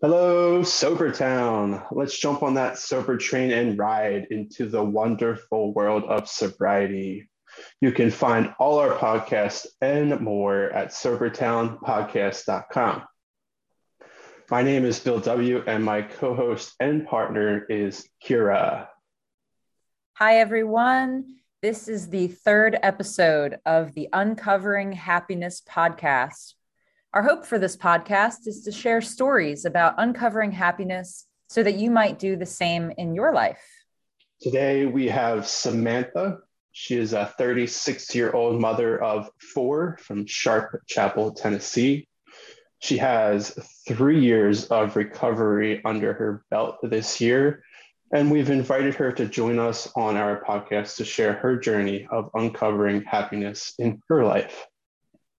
Hello, Sober Town. Let's jump on that sober train and ride into the wonderful world of sobriety. You can find all our podcasts and more at sobertownpodcast.com. My name is Bill W., and my co host and partner is Kira. Hi, everyone. This is the third episode of the Uncovering Happiness podcast. Our hope for this podcast is to share stories about uncovering happiness so that you might do the same in your life. Today we have Samantha. She is a 36 year old mother of four from Sharp Chapel, Tennessee. She has three years of recovery under her belt this year, and we've invited her to join us on our podcast to share her journey of uncovering happiness in her life.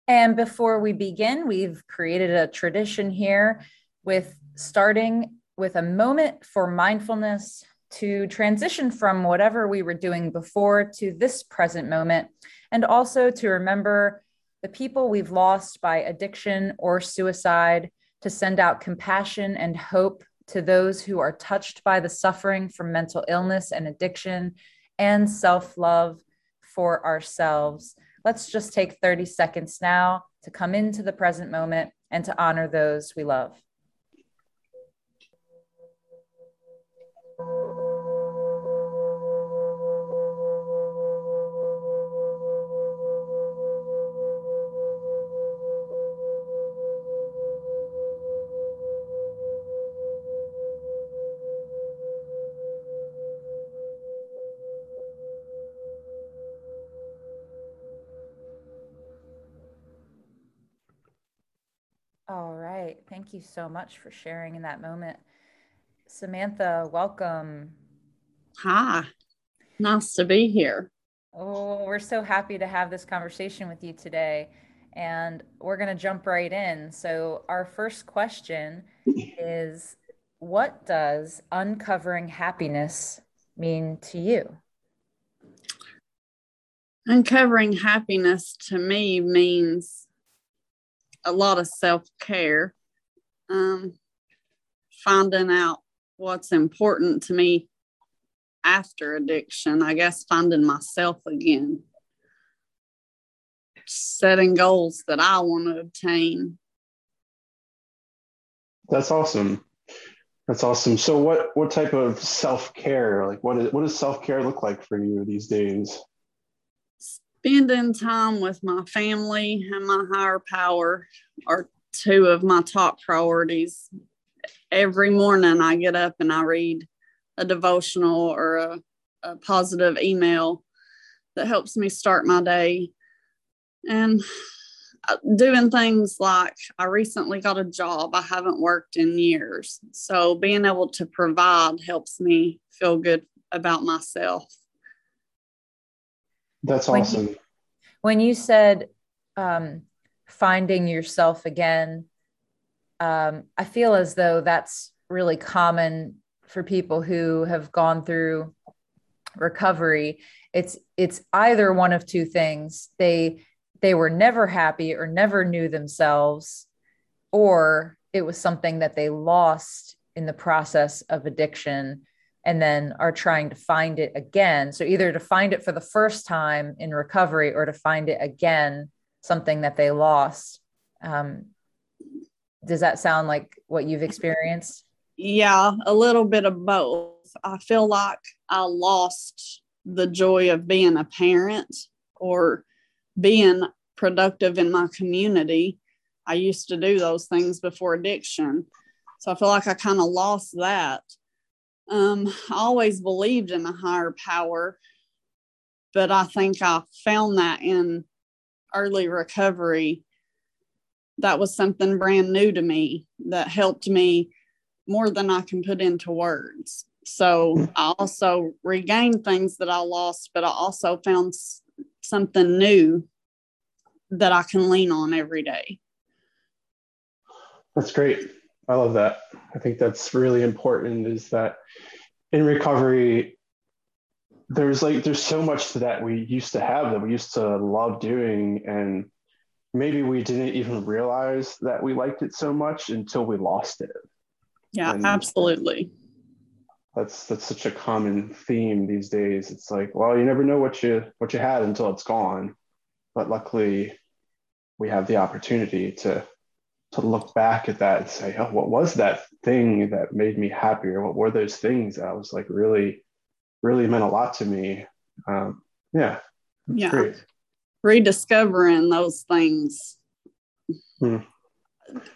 And before we begin, we've created a tradition here with starting with a moment for mindfulness to transition from whatever we were doing before to this present moment, and also to remember the people we've lost by addiction or suicide, to send out compassion and hope to those who are touched by the suffering from mental illness and addiction, and self love for ourselves. Let's just take 30 seconds now to come into the present moment and to honor those we love. Thank you so much for sharing in that moment. Samantha, welcome. Hi. Nice to be here. Oh, we're so happy to have this conversation with you today. And we're going to jump right in. So, our first question is What does uncovering happiness mean to you? Uncovering happiness to me means a lot of self care, um, finding out what's important to me after addiction. I guess finding myself again, setting goals that I want to obtain. That's awesome. That's awesome. So, what what type of self care, like what is what does self care look like for you these days? spending time with my family and my higher power are two of my top priorities. Every morning I get up and I read a devotional or a, a positive email that helps me start my day. And uh, doing things like I recently got a job I haven't worked in years. So being able to provide helps me feel good about myself. That's awesome. When you, when you said um, finding yourself again, um, I feel as though that's really common for people who have gone through recovery. It's it's either one of two things. They they were never happy or never knew themselves, or it was something that they lost in the process of addiction and then are trying to find it again. So either to find it for the first time in recovery or to find it again, something that they lost. Um, does that sound like what you've experienced? Yeah, a little bit of both. I feel like I lost the joy of being a parent or being productive in my community. I used to do those things before addiction. So I feel like I kind of lost that um, I always believed in a higher power, but I think I found that in early recovery. That was something brand new to me that helped me more than I can put into words. So I also regained things that I lost, but I also found something new that I can lean on every day. That's great. I love that. I think that's really important is that in recovery, there's like there's so much to that we used to have that we used to love doing and maybe we didn't even realize that we liked it so much until we lost it. Yeah, and absolutely. That's that's such a common theme these days. It's like, well, you never know what you what you had until it's gone. But luckily we have the opportunity to to look back at that and say, oh, what was that thing that made me happier? What were those things that I was like really, really meant a lot to me? Um, yeah. Yeah. Great. Rediscovering those things hmm.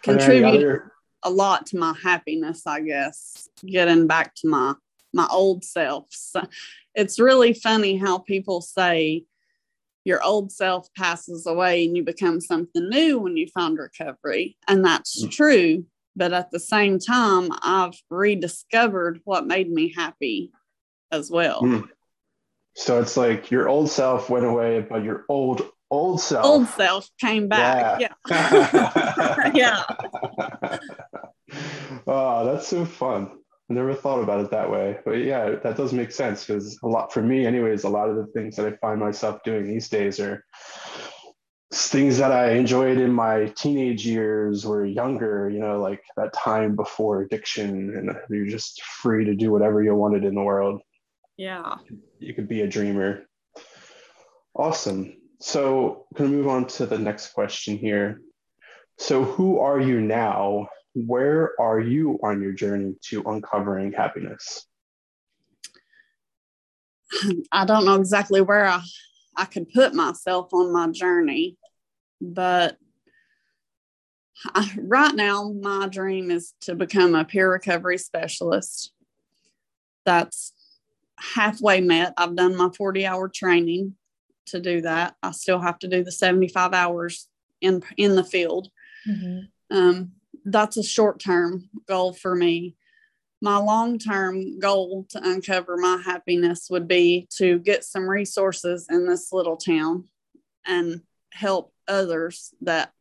contribute a lot to my happiness, I guess, getting back to my my old self. So it's really funny how people say your old self passes away and you become something new when you find recovery. And that's mm. true. But at the same time, I've rediscovered what made me happy as well. Mm. So it's like your old self went away, but your old, old self. Old self came back. Yeah. Yeah. yeah. oh, that's so fun. I never thought about it that way. But yeah, that does make sense because a lot for me, anyways, a lot of the things that I find myself doing these days are things that I enjoyed in my teenage years or younger, you know, like that time before addiction and you're just free to do whatever you wanted in the world. Yeah. You could be a dreamer. Awesome. So, going to move on to the next question here. So, who are you now where are you on your journey to uncovering happiness? I don't know exactly where I, I could put myself on my journey, but I, right now, my dream is to become a peer recovery specialist. That's halfway met. I've done my 40 hour training to do that. I still have to do the 75 hours in in the field. Mm-hmm. Um, that's a short term goal for me. My long term goal to uncover my happiness would be to get some resources in this little town and help others that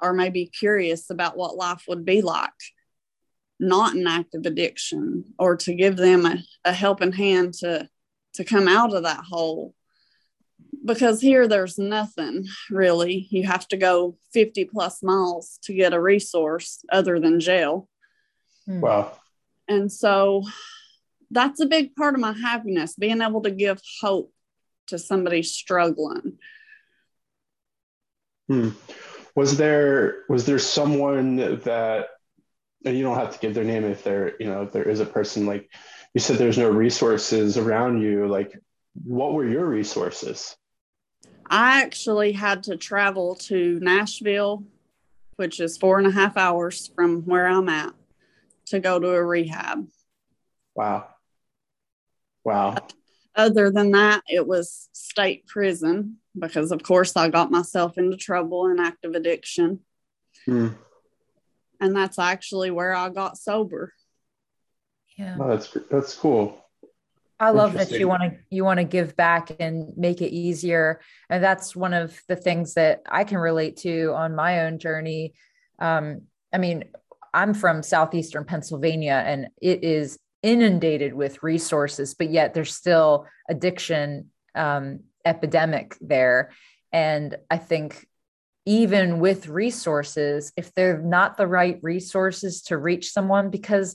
are maybe curious about what life would be like, not an active addiction, or to give them a, a helping hand to, to come out of that hole because here there's nothing really. You have to go 50 plus miles to get a resource other than jail. Hmm. Wow. And so that's a big part of my happiness, being able to give hope to somebody struggling. Hmm. Was there was there someone that and you don't have to give their name if there, you know, if there is a person like you said there's no resources around you, like what were your resources? I actually had to travel to Nashville, which is four and a half hours from where I'm at, to go to a rehab. Wow. Wow. Other than that, it was state prison because, of course, I got myself into trouble and active addiction. Hmm. And that's actually where I got sober. Yeah. Oh, that's that's cool. I love that you want to you want to give back and make it easier, and that's one of the things that I can relate to on my own journey. Um, I mean, I'm from southeastern Pennsylvania, and it is inundated with resources, but yet there's still addiction um, epidemic there, and I think even with resources, if they're not the right resources to reach someone, because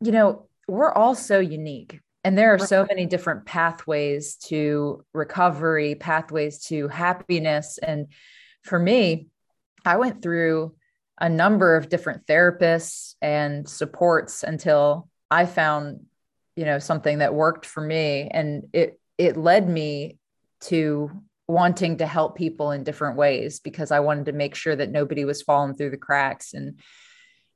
you know we're all so unique and there are so many different pathways to recovery, pathways to happiness. And for me, I went through a number of different therapists and supports until I found, you know, something that worked for me. And it it led me to wanting to help people in different ways because I wanted to make sure that nobody was falling through the cracks. And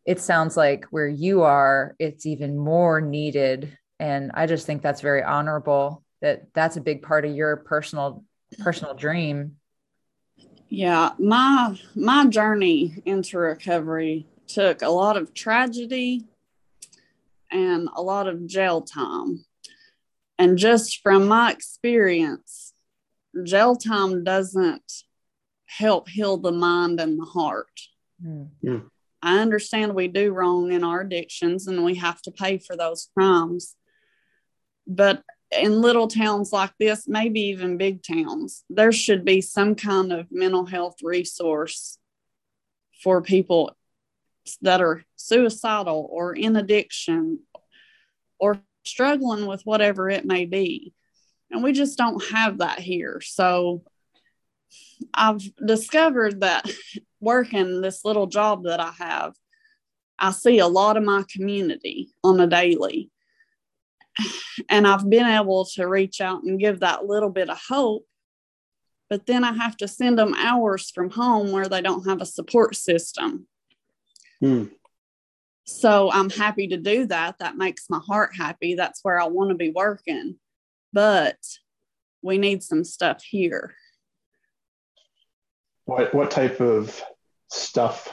it sounds like where you are, it's even more needed. And i just think that's very honorable that that's a big part of your personal personal dream. Yeah my my journey into recovery took a lot of tragedy and a lot of jail time. And just from my experience jail time doesn't help heal the mind and the heart mm. I understand we do wrong in our addictions and we have to pay for those crimes. But in little towns like this, maybe even big towns, there should be some kind of mental health resource for people that are suicidal or in addiction or struggling with whatever it may be. And we just don't have that here. So I've discovered that working this little job that I have, I see a lot of my community on a daily. And I've been able to reach out and give that little bit of hope. But then I have to send them hours from home where they don't have a support system. Hmm. So I'm happy to do that. That makes my heart happy. That's where I want to be working. But we need some stuff here. What what type of stuff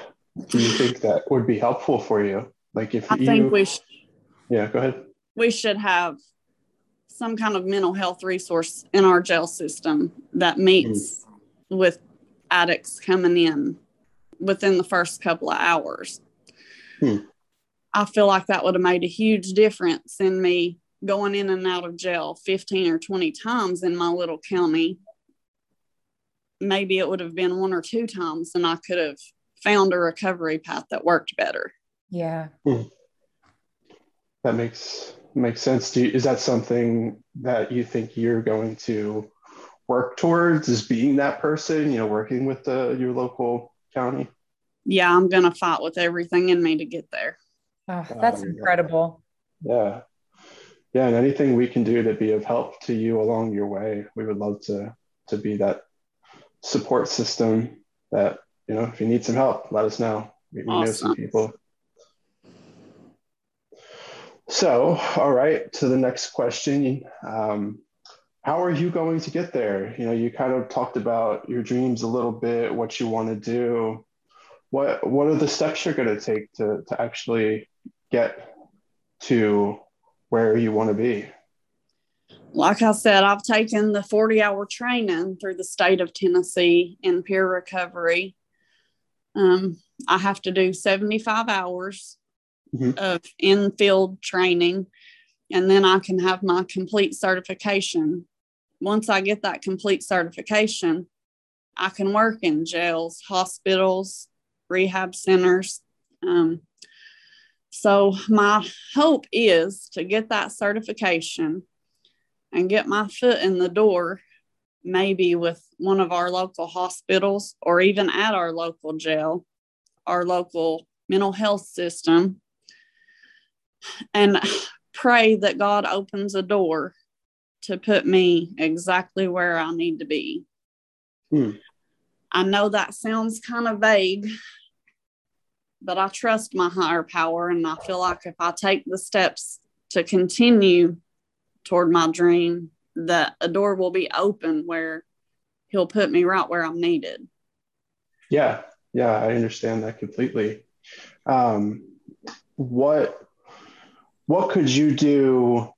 do you think that would be helpful for you? Like if I you, think we sh- yeah, go ahead. We should have some kind of mental health resource in our jail system that meets mm. with addicts coming in within the first couple of hours. Hmm. I feel like that would have made a huge difference in me going in and out of jail 15 or 20 times in my little county. Maybe it would have been one or two times, and I could have found a recovery path that worked better. Yeah. Hmm. That makes makes sense. You, is that something that you think you're going to work towards? Is being that person? You know, working with the, your local county. Yeah, I'm gonna fight with everything in me to get there. Oh, that's um, incredible. Yeah. Yeah. And anything we can do to be of help to you along your way, we would love to to be that support system that, you know, if you need some help, let us know. We, we awesome. know some people. So, all right, to the next question. Um, how are you going to get there? You know, you kind of talked about your dreams a little bit, what you want to do. What what are the steps you're going to take to to actually get to where you want to be? Like I said, I've taken the 40 hour training through the state of Tennessee in peer recovery. Um, I have to do 75 hours mm-hmm. of in field training, and then I can have my complete certification. Once I get that complete certification, I can work in jails, hospitals, rehab centers. Um, so, my hope is to get that certification and get my foot in the door, maybe with one of our local hospitals or even at our local jail, our local mental health system, and pray that God opens a door to put me exactly where I need to be. Hmm. I know that sounds kind of vague, but I trust my higher power. And I feel like if I take the steps to continue toward my dream, that a door will be open where he'll put me right where I'm needed. Yeah. Yeah. I understand that completely. Um, what, what could you do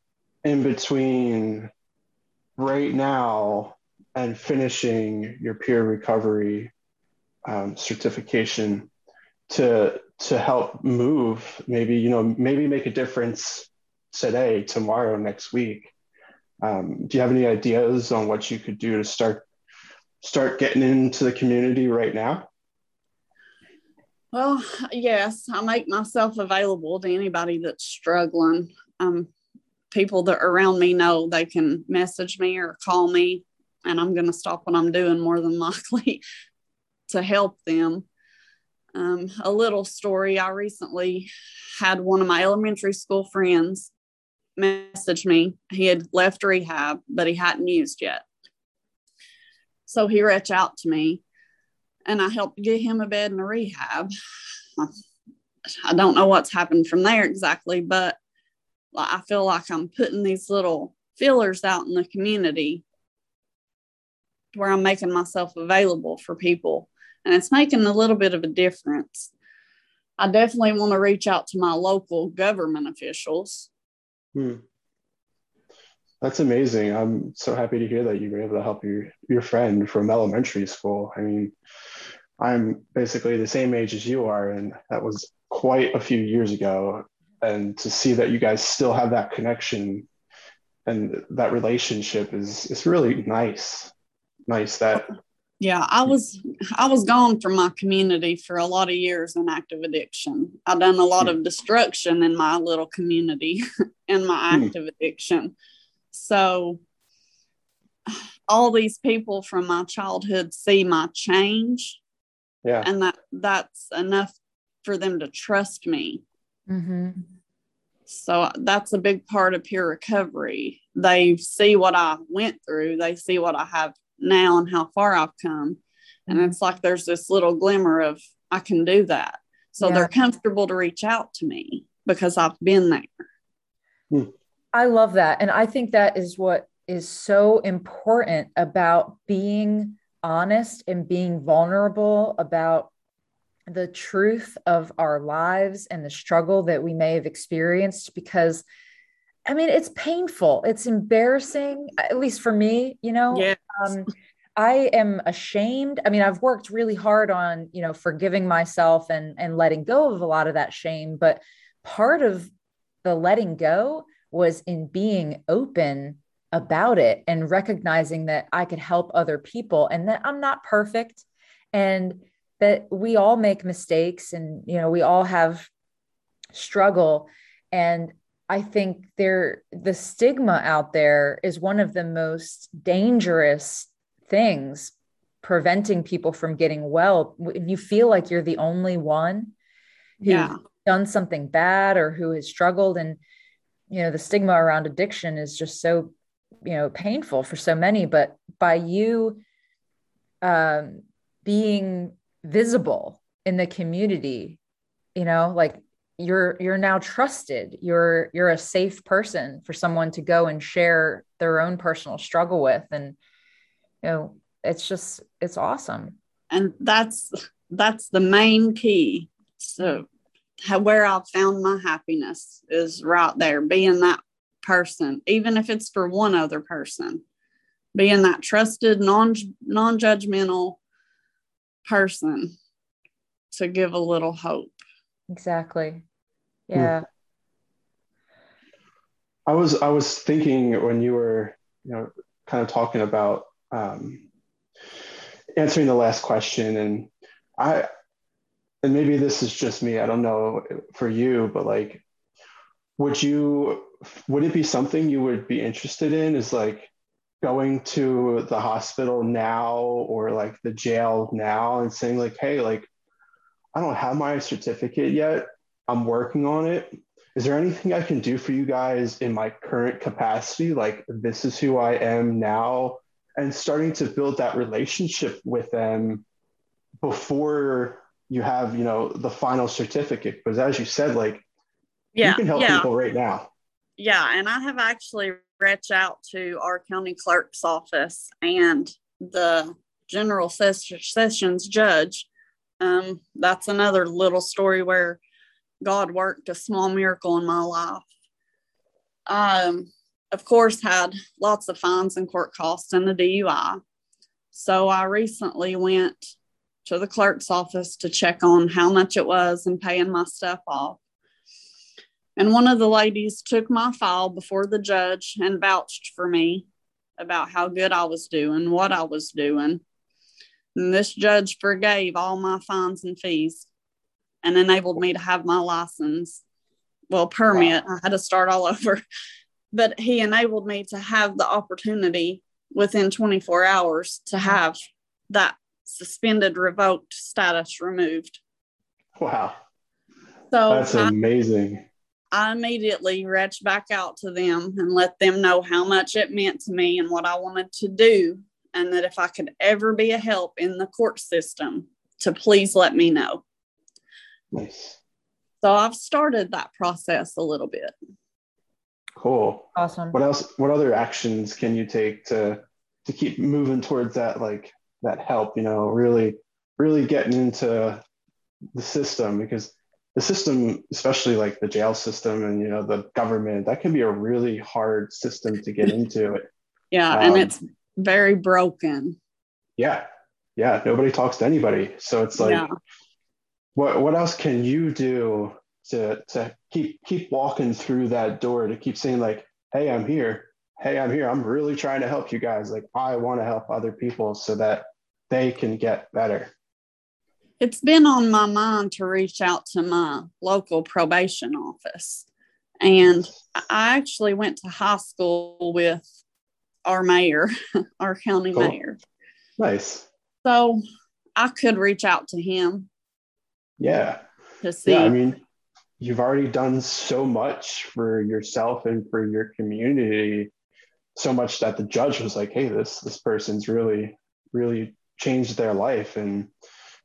in between right now and finishing your peer recovery um, certification to to help move maybe you know maybe make a difference today tomorrow next week. Um, do you have any ideas on what you could do to start start getting into the community right now? Well yes i make myself available to anybody that's struggling. Um, people that around me know they can message me or call me and i'm going to stop what i'm doing more than likely to help them um, a little story I recently had one of my elementary school friends message me. He had left rehab, but he hadn't used yet. So he reached out to me and I helped get him a bed in a rehab. I don't know what's happened from there exactly, but I feel like I'm putting these little fillers out in the community where I'm making myself available for people and it's making a little bit of a difference. I definitely want to reach out to my local government officials. Hmm. That's amazing. I'm so happy to hear that you were able to help your your friend from elementary school. I mean, I'm basically the same age as you are, and that was quite a few years ago. And to see that you guys still have that connection and that relationship is is really nice. Nice that Yeah, I was I was gone from my community for a lot of years in active addiction. I've done a lot of destruction in my little community in my Hmm. active addiction. So all these people from my childhood see my change Yeah. and that that's enough for them to trust me. hmm So that's a big part of peer recovery. They see what I went through, they see what I have now and how far I've come. And mm-hmm. it's like there's this little glimmer of I can do that. So Yeah. they're comfortable to reach out to me because I've been there. Hmm. I love that. And I think that is what is so important about being honest and being vulnerable about the truth of our lives and the struggle that we may have experienced because I mean it's painful it's embarrassing at least for me you know Yeah. um, I am ashamed. I mean, I've worked really hard on, you know, forgiving myself and and letting go of a lot of that shame, but part of the letting go was in being open about it and recognizing that I could help other people and that I'm not perfect and that we all make mistakes and you know, we all have struggle and I think there the stigma out there is one of the most dangerous things preventing people from getting well. You feel like you're the only one who's Yeah. done something bad or who has struggled and you know the stigma around addiction is just so you know painful for so many but by you um being visible in the community you know like you're you're now trusted you're you're a safe person for someone to go and share their own personal struggle with and you know it's just it's awesome And that's that's the main key. So how, where I've found my happiness is right there, being that person, even if it's for one other person, being that trusted, non non judgmental person to give a little hope. Exactly yeah I was I was thinking when you were you know kind of talking about um, answering the last question, and I and maybe this is just me. I don't know for you, but like, would you would it be something you would be interested in? Is like going to the hospital now or like the jail now and saying like, hey, like I don't have my certificate yet. I'm working on it is there anything I can do for you guys in my current capacity? Like, this is who I am now, and starting to build that relationship with them before you have, you know, the final certificate. Because as you said, like, Yeah. you can help yeah. people right now. Yeah, and I have actually reached out to our county clerk's office and the general ses- sessions judge. Um, that's another little story where God worked a small miracle in my life. Um, of course, had lots of fines and court costs and the DUI. So I recently went to the clerk's office to check on how much it was and paying my stuff off. And one of the ladies took my file before the judge and vouched for me about how good I was doing, what I was doing. And this judge forgave all my fines and fees and enabled me to have my license. Well, permit, I had to start all over. But he enabled me to have the opportunity within 24 hours to mm-hmm. have that suspended, revoked status removed. Wow, So that's I- amazing. I immediately reached back out to them and let them know how much it meant to me and what I wanted to do. And that if I could ever be a help in the court system, to please let me know. Nice, So I've started that process a little bit. cool. awesome What else? What other actions can you take to to keep moving towards that like that help? You know, really, really getting into the system because the system, especially like the jail system and you know the government, that can be a really hard system to get into. Yeah. and Um, it's very broken. Yeah, yeah. Nobody talks to anybody, so it's like, Yeah. what what else can you do to to keep keep walking through that door to keep saying like, hey, I'm here. Hey, I'm here. I'm really trying to help you guys. Like, I want to help other people so that they can get better? It's been on my mind to reach out to my local probation office. And I actually went to high school with our mayor, our county cool. mayor. Nice. So I could reach out to him. Yeah. To see. Yeah, I mean, you've already done so much for yourself and for your community so much that the judge was like hey this this person's really really changed their life and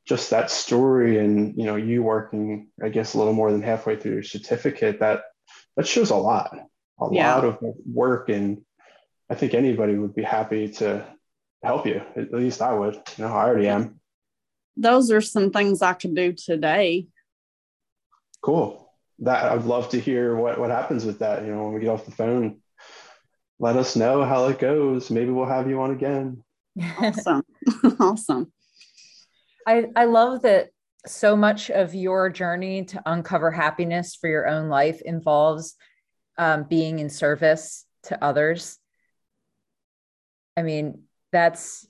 just that story and you know you working i guess a little more than halfway through your certificate that that shows a lot a yeah. lot of work and i think anybody would be happy to help you. At least i would. You know i already am. Those are some things i could do today. Cool. That i'd love to hear what what happens with that. You know when we get off the phone let us know how it goes. Maybe we'll have you on again. Awesome. Awesome. I, I love that so much of your journey to uncover happiness for your own life involves um, being in service to others. I mean, that's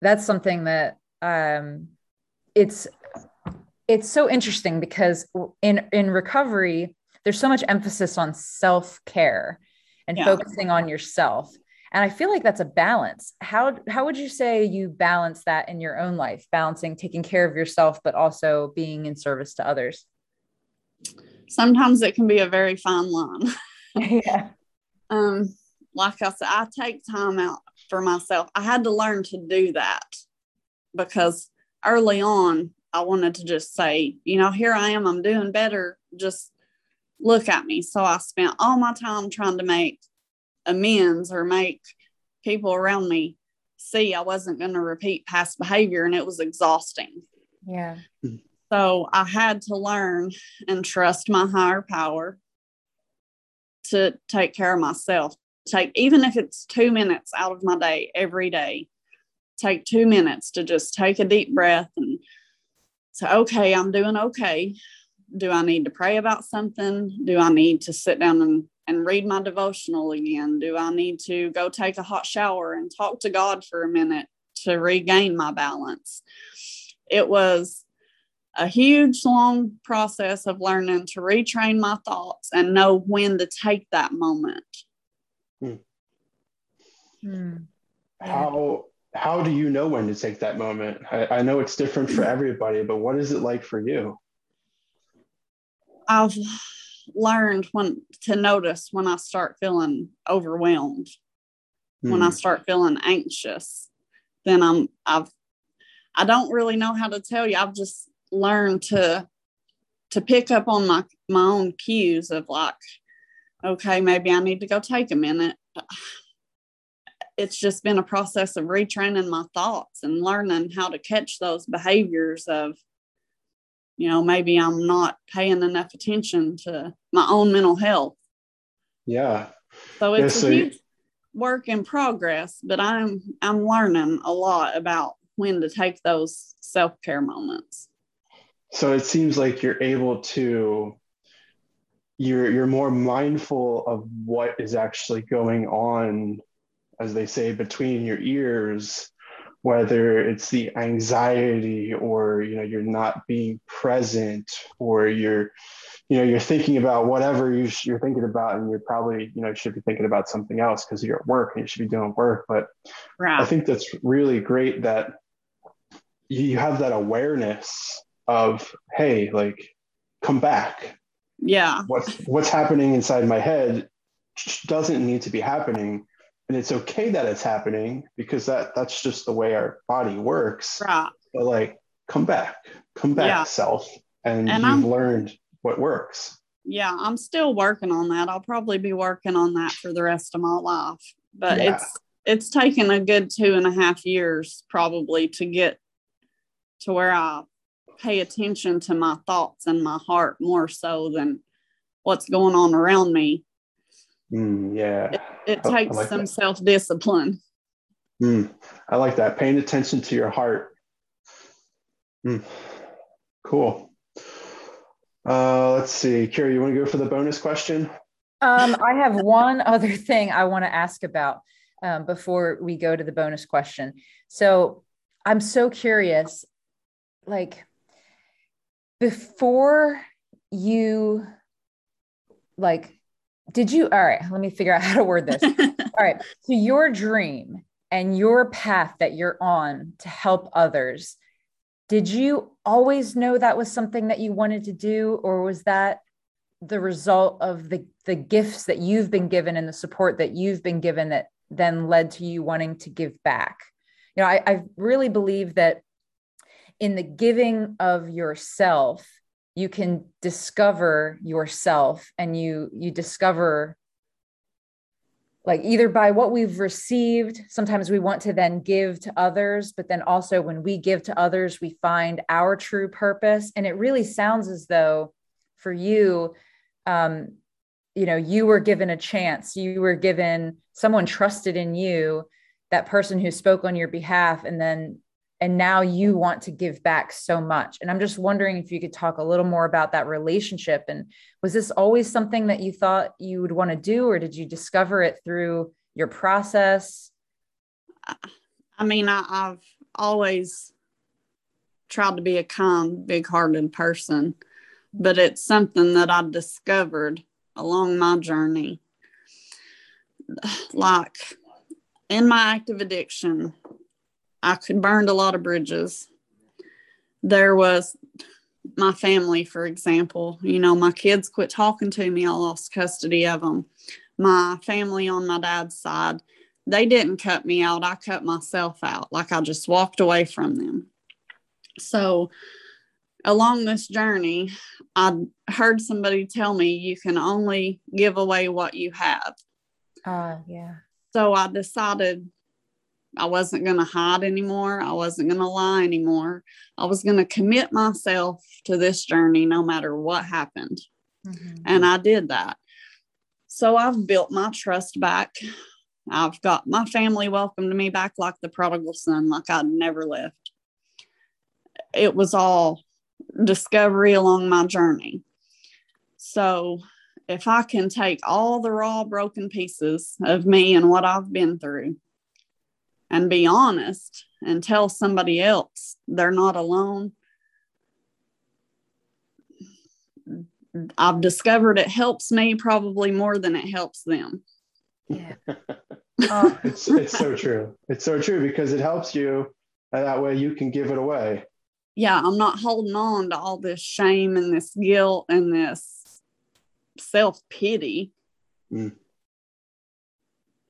that's something that um, it's it's so interesting because in in recovery, there's so much emphasis on self care and yeah. focusing on yourself. And i feel like that's a balance. How how would you say you balance that in your own life balancing taking care of yourself but also being in service to others? Sometimes it can be a very fine line. Yeah. Um like i said i take time out for myself i had to learn to do that because early on i wanted to just say you know here i am i'm doing better just look at me so i spent all my time trying to make amends or make people around me see I wasn't going to repeat past behavior and it was exhausting. Yeah. So I had to learn and trust my higher power to take care of myself. Take even if it's 2 minutes out of my day every day. Take 2 minutes to just take a deep breath and say okay, I'm doing okay. Do I need to pray about something? Do I need to sit down and and read my devotional again? Do I need to go take a hot shower and talk to God for a minute to regain my balance? It was a huge, long process of learning to retrain my thoughts and know when to take that moment. Hmm. How how do you know when to take that moment? I, I know it's different for everybody, but what is it like for you? I've learned when to notice when I start feeling overwhelmed, mm. when I hmm. start feeling anxious, then I'm I've I don't really know how to tell you. I've just learned to to pick up on my my own cues of like, okay, maybe I need to go take a minute. It's just been a process of retraining my thoughts and learning how to catch those behaviors of you know maybe i'm not paying enough attention to my own mental health. Yeah. So it's a huge work in progress but i'm i'm learning a lot about when to take those self-care moments. So it seems like you're able to you're you're more mindful of what is actually going on as they say between your ears whether it's the anxiety or you know you're not being present or you're you know you're thinking about whatever you are thinking about and you're probably you know should be thinking about something else because you're at work and you should be doing work. But i think that's really great that you have that awareness of hey like come back. Yeah. What's what's happening inside my head doesn't need to be happening and it's okay that it's happening because that that's just the way our body works right. but like come back come back yeah. self and, and you've I'm, learned what works yeah i'm still working on that i'll probably be working on that for the rest of my life but yeah. it's it's taken a good two and a half years probably to get to where i pay attention to my thoughts and my heart more so than what's going on around me Mm, yeah. It, it takes like some self discipline. Mm, I like that. Paying attention to your heart. Mm, cool. Uh, let's see. Kira, you want to go for the bonus question? Um, I have one other thing I want to ask about um, before we go to the bonus question. So I'm so curious, like before you like did you all right let me figure out how to word this. All right so your dream and your path that you're on to help others did you always know that was something that you wanted to do or was that the result of the the gifts that you've been given and the support that you've been given that then led to you wanting to give back? You know i, I really believe that in the giving of yourself you can discover yourself and you you discover like either by what we've received sometimes we want to then give to others but then also when we give to others we find our true purpose. And it really sounds as though for you um you know you were given a chance. You were given someone trusted in you that person who spoke on your behalf and then and now you mm-hmm. want to give back so much. And i'm just wondering if you could talk a little more about that relationship. And was this always something that you thought you would want to do or did you discover it through your process? I mean I, i've always tried to be a kind big-hearted person but it's something that i discovered along my journey. Like in my active addiction I could burned a lot of bridges. There was my family, for example. You know, my kids quit talking to me. I lost custody of them. My family on my dad's side, they didn't cut me out. I cut myself out. Like I just walked away from them. So, along this journey, I heard somebody tell me you can only give away what you have. Uh, yeah. So I decided I wasn't going to hide anymore. I wasn't going to lie anymore. I was going to commit myself to this journey no matter what happened. Mm-hmm. And I did that. So I've built my trust back. I've got my family welcomed me back like the prodigal son, like I'd never left. It was all discovery along my journey. So if I can take all the raw, broken pieces of me and what I've been through and be honest and tell somebody else they're not alone. I've discovered it helps me probably more than it helps them. Yeah. Uh, it's, it's so true. It's so true because it helps you. And that way you can give it away. Yeah, I'm not holding on to all this shame and this guilt and this self pity. Mm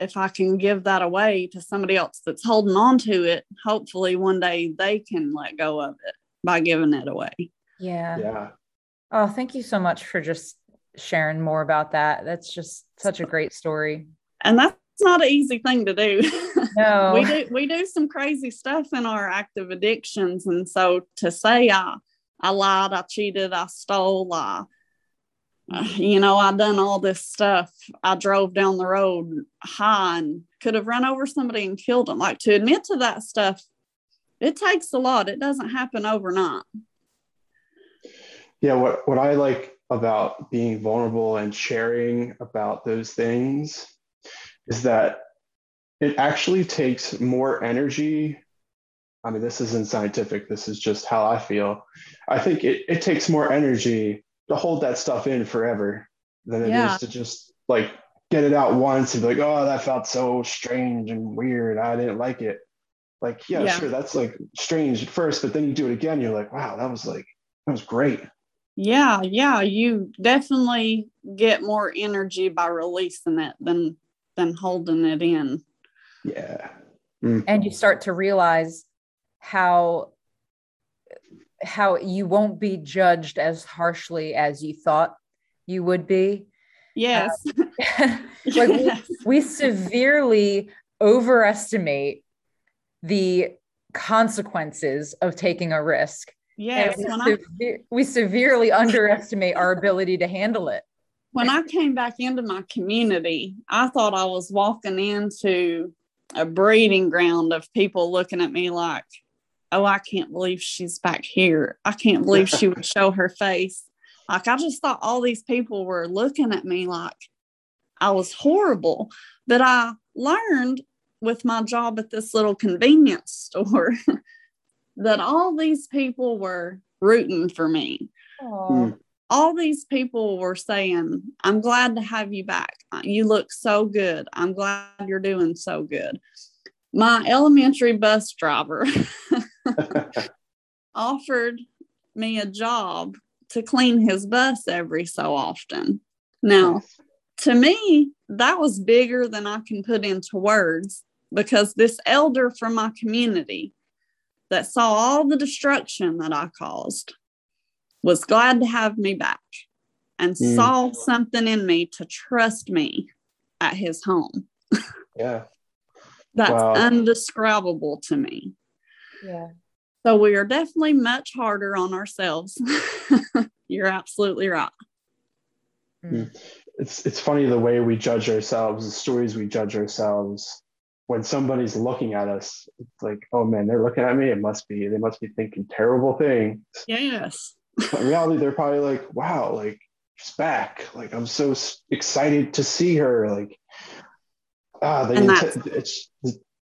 if I can give that away to somebody else that's holding on to it, hopefully one day they can let go of it by giving it away. Yeah. Yeah. Oh, thank you so much for just sharing more about that. That's just such a great story. And that's not an easy thing to do. No. we do we do some crazy stuff in our active addictions. And so to say I I lied, I cheated, I stole, I you know, I done all this stuff. I drove down the road high and could have run over somebody and killed them. Like to admit to that stuff, it takes a lot. It doesn't happen overnight. Yeah, what what I like about being vulnerable and sharing about those things is that it actually takes more energy. I mean, this isn't scientific, this is just how I feel. I think it, it takes more energy to hold that stuff in forever than it yeah. is to just like get it out once and be like, oh, that felt so strange and weird. I didn't like it. Like, yeah, yeah, sure, that's like strange at first, but then you do it again, you're like, wow, that was like that was great. Yeah, yeah, you definitely get more energy by releasing it than than holding it in. Yeah. Mm. And you start to realize how how you won't be judged as harshly as you thought you would be. Yes. Uh, like yes. We, we severely overestimate the consequences of taking a risk. Yes. We, sever- we severely underestimate our ability to handle it. When I came back into my community, I thought I was walking into a breeding ground of people looking at me like, oh, I can't believe she's back here. I can't believe she would show her face. Like, I just thought all these people were looking at me like I was horrible. But I learned with my job at this little convenience store that all these people were rooting for me. Mm. All these people were saying, I'm glad to have you back. You look so good. I'm glad you're doing so good. My elementary bus driver offered me a job to clean his bus every so often. Now, to me, that was bigger than I can put into words because this elder from my community that saw all the destruction that I caused was glad to have me back and Mm. saw something in me to trust me at his home. Yeah. That's Wow. undescribable to me. Yeah. So we are definitely much harder on ourselves. You're absolutely right. It's it's funny the way we judge ourselves, the stories we judge ourselves. When somebody's looking at us, it's like, oh man, they're looking at me. It must be they must be thinking terrible things. Yes. But in reality, they're probably like, wow, like she's back. Like I'm so excited to see her. Like ah, they And int- it's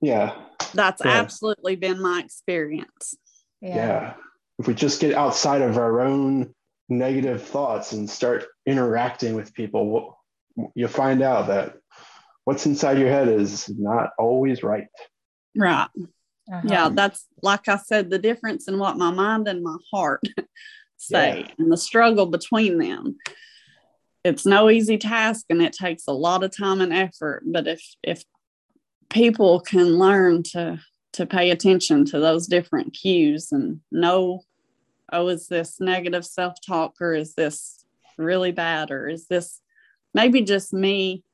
yeah, That's Yeah. absolutely been my experience. yeah if we just get outside of our own negative thoughts and start interacting with people you'll find out that what's inside your head is not always right Right. Uh-huh. Yeah. That's like I said, the difference in what my mind and my heart say Yeah. and the struggle between them. It's no easy task and it takes a lot of time and effort. But if if people can learn to to pay attention to those different cues and know, oh, is this negative self-talk or is this really bad or is this maybe just me?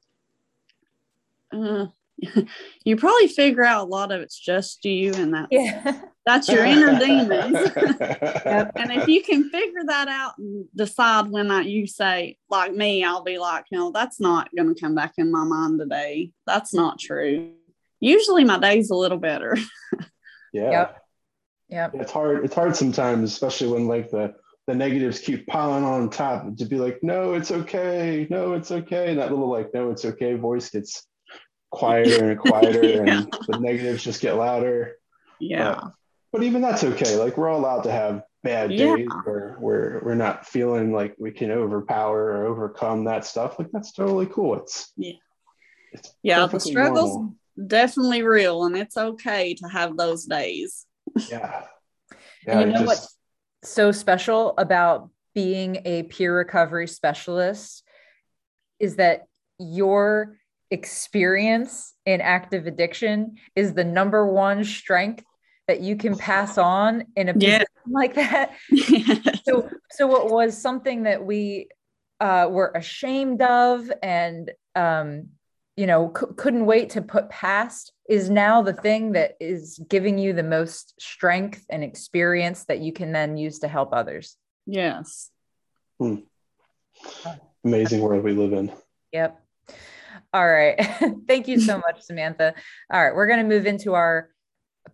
Uh, you probably figure out a lot of it's just you and that's Yeah. that's your inner demons. And if you can figure that out and decide when I, you say, like me, I'll be like, no, that's not going to come back in my mind today. That's not true. Usually my day's a little better. yeah Yep. Yep. it's hard it's hard sometimes especially when like the the negatives keep piling on top to be like no it's okay no it's okay and that little like no it's okay voice gets quieter and quieter Yeah. and the negatives just get louder Yeah. but even that's okay. Like we're all allowed to have bad Yeah. days where we're we're not feeling like we can overpower or overcome that stuff. Like that's totally cool. It's Yeah. it's Yeah. The struggle's normal. Definitely real and it's okay to have those days. Yeah. And you know just- what's so special about being a peer recovery specialist is that your experience in active addiction is the number one strength that you can pass on in a Yeah. like that. So, so it was something that we uh, were ashamed of and um, you know c- couldn't wait to put past is now the thing that is giving you the most strength and experience that you can then use to help others. yes. Hmm. amazing world we live in. Yep. All right. Thank you so much, Samantha. All right. We're going to move into our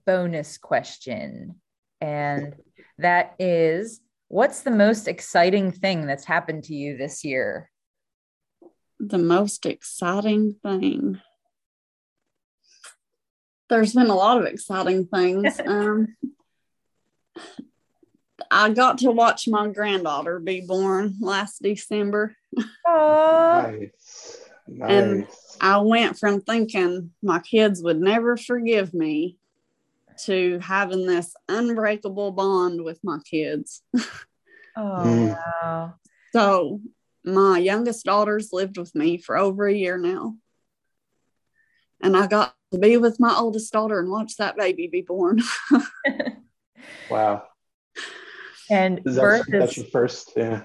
bonus question. And that is what's the most exciting thing that's happened to you this year? The most exciting thing. There's been a lot of exciting things. um, I got to watch my granddaughter be born last December. Oh, Nice. Nice. And- I went from thinking my kids would never forgive me to having this unbreakable bond with my kids. oh wow. So my youngest daughter's lived with me for over a year now. And I got to be with my oldest daughter and watch that baby be born. wow. And Is that, birth that's is your first? Yeah.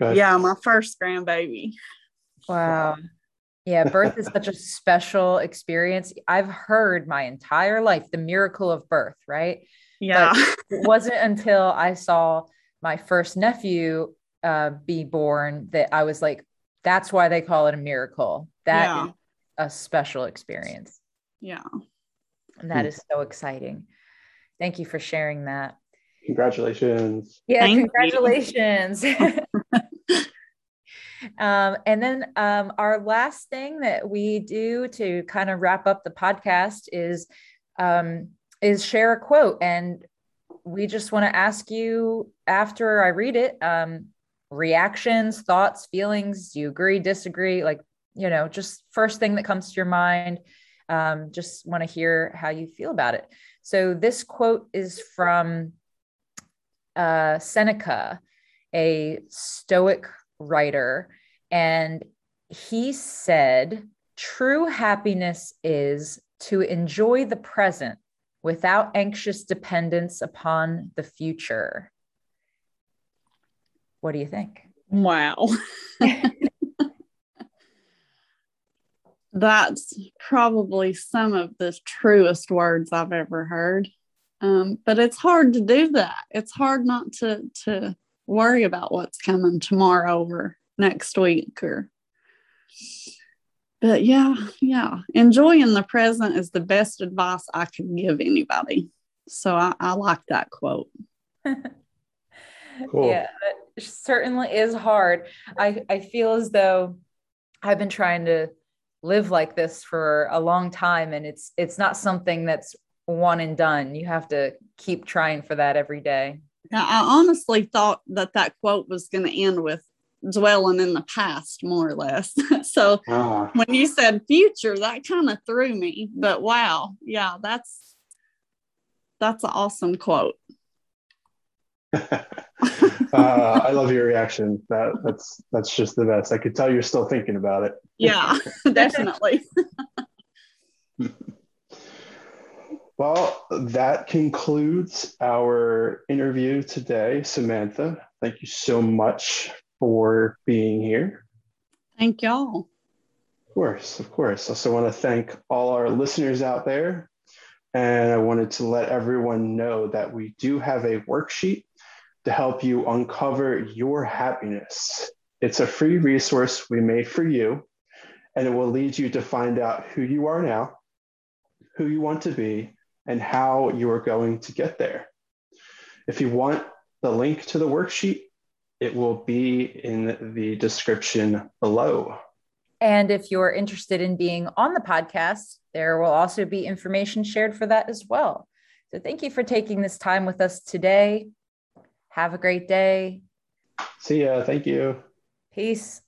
Yeah, my first grandbaby. wow. Yeah, birth is such a special experience. I've heard my entire life the miracle of birth, right? Yeah. it wasn't until I saw my first nephew uh, be born that I was like, that's why they call it a miracle. That Yeah. is a special experience. yeah. And that Hmm. is so exciting. Thank you for sharing that. Congratulations. Yeah, Thank congratulations. um, and then um, our last thing that we do to kind of wrap up the podcast is um, is share a quote. And we just want to ask you after I read it, um, reactions, thoughts, feelings. Do you agree, disagree? Like, you know, just first thing that comes to your mind. Um, just want to hear how you feel about it. So, this quote is from uh, Seneca, a Stoic writer, and he said, True happiness is to enjoy the present without anxious dependence upon the future. What do you think? Wow. That's probably some of the truest words I've ever heard. Um, but it's hard to do that. It's hard not to to worry about what's coming tomorrow or next week or but yeah, yeah, enjoying the present is the best advice I can give anybody. So I, I like that quote. cool. Yeah, it certainly is hard. I, I feel as though I've been trying to live like this for a long time and it's it's not something that's one and done. You have to keep trying for that every day. I honestly thought that that quote was going to end with dwelling in the past more or less. so uh, when you said future, that kind of threw me. But wow, yeah, that's that's an awesome quote. uh, I love your reaction. That that's that's just the best. I could tell you're still thinking about it. Yeah, definitely. well, that concludes our interview today, Samantha. Thank you so much for being here. Thank y'all. Of course, of course. I also, want to thank all our listeners out there. And I wanted to let everyone know that we do have a worksheet to help you uncover your happiness. It's a free resource we made for you, and it will lead you to find out who you are now, who you want to be, and how you are going to get there. If you want the link to the worksheet, it will be in the description below. And if you're interested in being on the podcast, there will also be information shared for that as well. So thank you for taking this time with us today. Have a great day. See ya. Thank you. Peace.